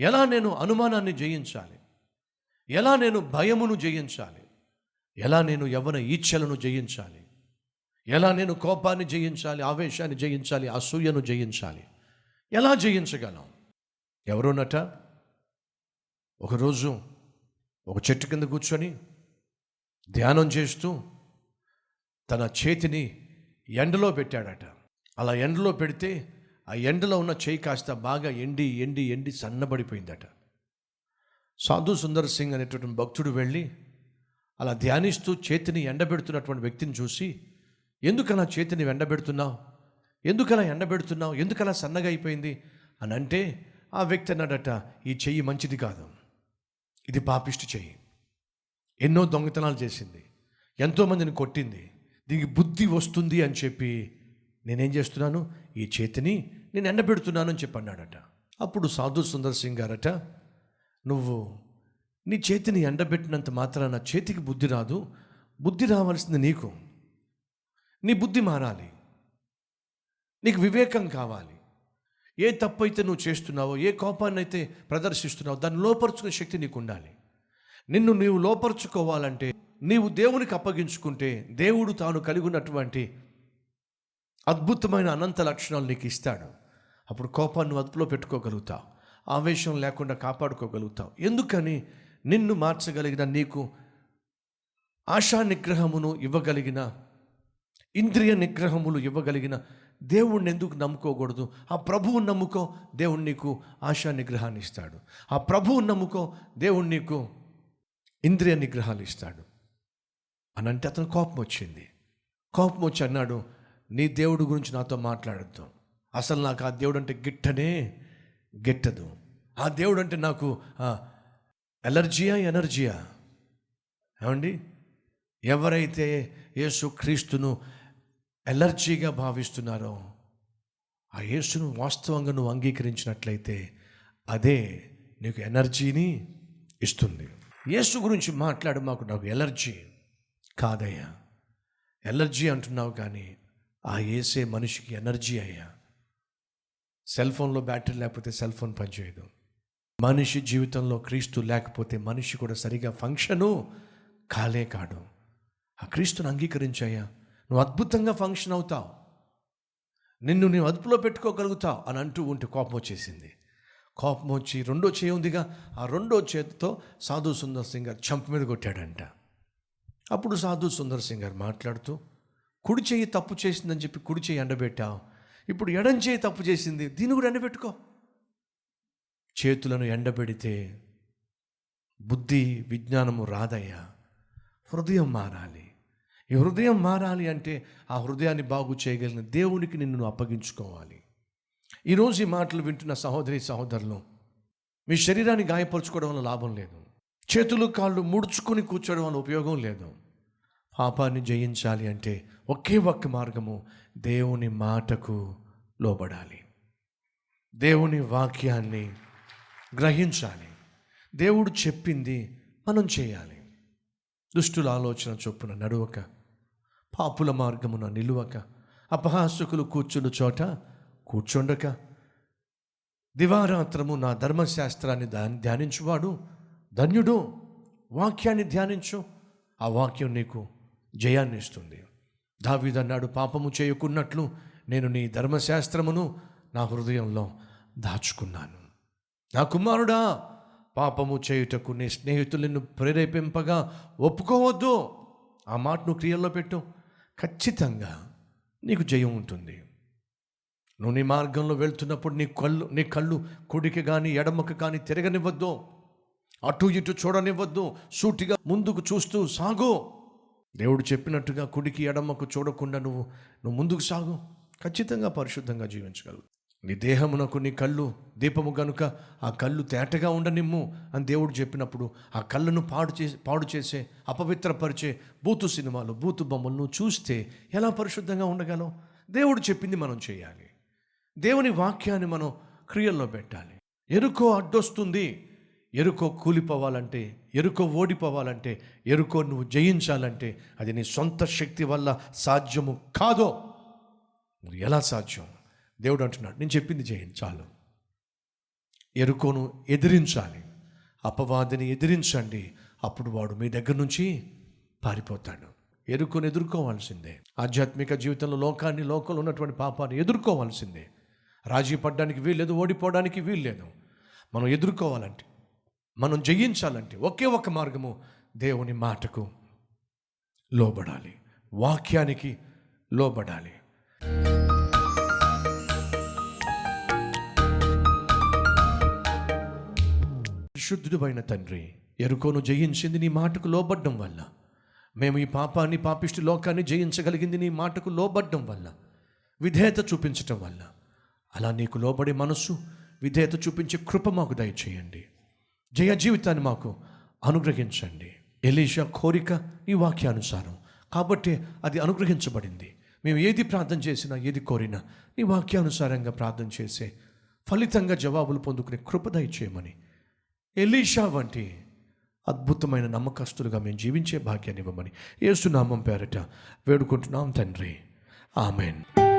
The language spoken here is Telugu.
ఎలా నేను అనుమానాన్ని జయించాలి? ఎలా నేను భయమును జయించాలి? ఎలా నేను యవన ఈచ్ఛలను జయించాలి? ఎలా నేను కోపాన్ని జయించాలి ఆవేశాన్ని జయించాలి అసూయను జయించాలి? ఎలా జయించగలం? ఎవరోనట ఒకరోజు ఒక చెట్టు కింద కూర్చొని ధ్యానం చేస్తూ తన చేతిని ఎండలో పెట్టాడట. అలా ఎండలో పెడితే ఆ ఎండలో ఉన్న చేయి కాస్త బాగా ఎండి ఎండి ఎండి సన్నబడిపోయిందట. సాధు సుందర్ సింగ్ అనేటువంటి భక్తుడు వెళ్ళి అలా ధ్యానిస్తూ చేతిని ఎండబెడుతున్నటువంటి వ్యక్తిని చూసి ఎందుకలా చేతిని ఎండబెడుతున్నావు? ఎందుకలా ఎండబెడుతున్నావు? ఎందుకలా సన్నగా అయిపోయింది? అని అంటే ఆ వ్యక్తి అన్నాడట ఈ చెయ్యి మంచిది కాదు. ఇది పాపిష్టి చెయ్యి. ఎన్నో దొంగతనాలు చేసింది. ఎంతోమందిని కొట్టింది. దీనికి బుద్ధి వస్తుంది అని చెప్పి నేనేం చేస్తున్నాను? ఈ చేతిని నేను ఎండబెడుతున్నాను అని చెప్పన్నాడట. అప్పుడు సాధు సుందర్ సింగ్ గారట నువ్వు నీ చేతిని ఎండబెట్టినంత మాత్రాన చేతికి బుద్ధి రాదు. బుద్ధి రావాల్సింది నీకు. నీ బుద్ధి మారాలి. నీకు వివేకం కావాలి. ఏ తప్పు అయితే నువ్వు చేస్తున్నావో ఏ కోపాన్ని అయితే ప్రదర్శిస్తున్నావో దాన్ని లోపరుచుకునే శక్తి నీకు ఉండాలి నిన్ను నీవు లోపరుచుకోవాలంటే నీవు దేవునికి అప్పగించుకుంటే దేవుడు తాను కలిగి ఉన్నటువంటి అద్భుతమైన అనంత లక్షణాలు నీకు ఇస్తాడు. అప్పుడు కోపాన్ని అదుపులో పెట్టుకోగలుగుతావు. ఆవేశం లేకుండా కాపాడుకోగలుగుతావు. ఎందుకని? నిన్ను మార్చగలిగిన నీకు ఆశా నిగ్రహమును ఇవ్వగలిగిన ఇంద్రియ నిగ్రహములు ఇవ్వగలిగిన దేవుణ్ణి ఎందుకు నమ్ముకోకూడదు? ఆ ప్రభువుని నమ్ముకో దేవుడు నీకు ఆశా నిగ్రహాన్ని ఇస్తాడు. ఆ ప్రభువుని నమ్ముకో దేవుడు నీకు ఇంద్రియ నిగ్రహాలు ఇస్తాడు. అని అంటే అతను కోపం వచ్చింది. కోపం వచ్చి అన్నాడు నీ దేవుడు గురించి నాతో మాట్లాడద్దు. అసలు నాకు ఆ దేవుడు అంటే గిట్టనే గిట్టదు. ఆ దేవుడు అంటే నాకు ఎలర్జీయా ఎనర్జీయా? ఏమండి? ఎవరైతే యేసు క్రీస్తును ఎలర్జీగా భావిస్తున్నారో ఆ యేసును వాస్తవంగా నువ్వు అంగీకరించినట్లయితే అదే నీకు ఎనర్జీని ఇస్తుంది. యేసు గురించి మాట్లాడు మాకు నాకు ఎలర్జీ కాదయ్యా. ఎలర్జీ అంటున్నావు కానీ ఆ ఏసే మనిషికి ఎనర్జీ అయ్యా. సెల్ ఫోన్లో బ్యాటరీ లేకపోతే సెల్ ఫోన్ పనిచేయదు. మనిషి జీవితంలో క్రీస్తు లేకపోతే మనిషి కూడా సరిగా ఫంక్షను కాలే కాడు. ఆ క్రీస్తుని అంగీకరించాయా? నువ్వు అద్భుతంగా ఫంక్షన్ అవుతావు. నిన్ను నువ్వు అదుపులో పెట్టుకోగలుగుతావు అని అంటూ ఉంటే కోపం వచ్చేసింది. కోపం వచ్చి రెండో చేయి ఉందిగా ఆ రెండో చేతితో సాధు సుందర్ సింగ్ గారు చంప మీద కొట్టాడంట. అప్పుడు సాధు సుందర్ సింగ్ గారు మాట్లాడుతూ కుడి చెయ్యి తప్పు చేసిందని చెప్పి కుడి చెయ్యి ఎండబెట్టావు. ఇప్పుడు ఎడం చేయి తప్పు చేసింది. దీన్ని కూడా ఎండబెట్టుకో చేతులను ఎండబెడితే బుద్ధి విజ్ఞానము రాదయ్యా. హృదయం మారాలి. ఈ హృదయం మారాలి అంటే ఆ హృదయాన్ని బాగు చేయగలిగిన దేవునికి నిన్ను అప్పగించుకోవాలి. ఈరోజు ఈ మాటలు వింటున్న సహోదరి సహోదరులు మీ శరీరాన్ని గాయపరచుకోవడం వల్ల లాభం లేదు. చేతులు కాళ్ళు ముడుచుకొని కూర్చోవడం వల్ల ఉపయోగం లేదు. పాపాన్ని జయించాలి అంటే ఒకే ఒక్క మార్గము దేవుని మాటకు లోబడాలి. దేవుని వాక్యాన్ని గ్రహించాలి. దేవుడు చెప్పింది మనం చేయాలి. దుష్టుల ఆలోచన చొప్పున నడువక పాపుల మార్గమున నిలువక అపహాసకులు కూర్చుని చోట కూర్చుండక దివారాత్రము నా ధర్మశాస్త్రాన్ని ధ్యా ధ్యానించువాడు ధన్యుడు వాక్యాన్ని ధ్యానించు ఆ వాక్యం నీకు జయాన్ని ఇస్తుంది. దావీదన్నాడు పాపము చేయకున్నట్లు నేను నీ ధర్మశాస్త్రమును నా హృదయంలో దాచుకున్నాను. నా కుమారుడా పాపము చేయుటకు నీ స్నేహితులను ప్రేరేపింపగా ఒప్పుకోవద్దు. ఆ మాటను క్రియల్లో పెట్టు. ఖచ్చితంగా నీకు జయం ఉంటుంది. నువ్వు నీ మార్గంలో వెళ్తున్నప్పుడు నీ కళ్ళు నీ కళ్ళు కుడికి కానీ ఎడమకు కానీ తిరగనివ్వద్దు. అటు ఇటు చూడనివ్వద్దు. సూటిగా ముందుకు చూస్తూ సాగు. దేవుడు చెప్పినట్టుగా కుడికి ఎడమకు చూడకుండా నువ్వు నువ్వు ముందుకు సాగు. ఖచ్చితంగా పరిశుద్ధంగా జీవించగలవు నీ దేహమునకు నీ కళ్ళు దీపము గనుక ఆ కళ్ళు తేటగా ఉండనిమ్ము అని దేవుడు చెప్పినప్పుడు ఆ కళ్ళను పాడు చేసి పాడు చేసే అపవిత్రపరిచే బూతు సినిమాలు బూతు బొమ్మలను చూస్తే ఎలా పరిశుద్ధంగా ఉండగలం? దేవుడు చెప్పింది మనం చేయాలి. దేవుని వాక్యాన్ని మనం క్రియల్లో పెట్టాలి. ఎరుకో అడ్డొస్తుంది. ఎరుకో కూలిపోవాలంటే ఎరుకో ఓడిపోవాలంటే ఎరుకో నువ్వు జయించాలంటే అది నీ సొంత శక్తి వల్ల సాధ్యము కాదో. ఎలా సాధ్యం? దేవుడు అంటున్నాడు నేను చెప్పింది జయించాలి ఎరుకోను ఎదిరించాలి. అపవాదిని ఎదిరించండి. అప్పుడు వాడు మీ దగ్గర నుంచి పారిపోతాడు. ఎరుకోను ఎదుర్కోవాల్సిందే. ఆధ్యాత్మిక జీవితంలో లోకాన్ని లోకంలో ఉన్నటువంటి పాపాన్ని ఎదుర్కోవాల్సిందే. రాజీ పడడానికి వీల్లేదు ఓడిపోవడానికి వీల్లేదు. మనం ఎదుర్కోవాలంటే మనం జయించాలంటే ఒకే ఒక మార్గము దేవుని మాటకు లోబడాలి వాక్యానికి లోబడాలి. పరిశుద్ధుడైన తండ్రి ఎరుకోను జయించింది నీ మాటకు లోబడ్డం వల్ల. మేము ఈ పాపాన్ని పాపిష్టి లోకాన్ని జయించగలిగింది నీ మాటకు లోబడ్డం వల్ల. విధేయత చూపించటం వల్ల. అలా నీకు లోబడే మనస్సు విధేయత చూపించే కృప మాకు దయచేయండి. జయ జీవితాన్ని మాకు అనుగ్రహించండి. ఎలీషా కోరిక ఈ వాక్యానుసారం. కాబట్టి అది అనుగ్రహించబడింది. మేము ఏది ప్రార్థన చేసినా ఏది కోరినా నీ వాక్యానుసారంగా ప్రార్థన చేసే ఫలితంగా జవాబులు పొందుకునే కృపదయ చేయమని ఎలీషా వంటి అద్భుతమైన నమ్మకస్తులుగా మేము జీవించే భాగ్యాన్ని ఇవ్వమని ఏసునామం పేరట వేడుకుంటున్నాం తండ్రి. ఆమెన్.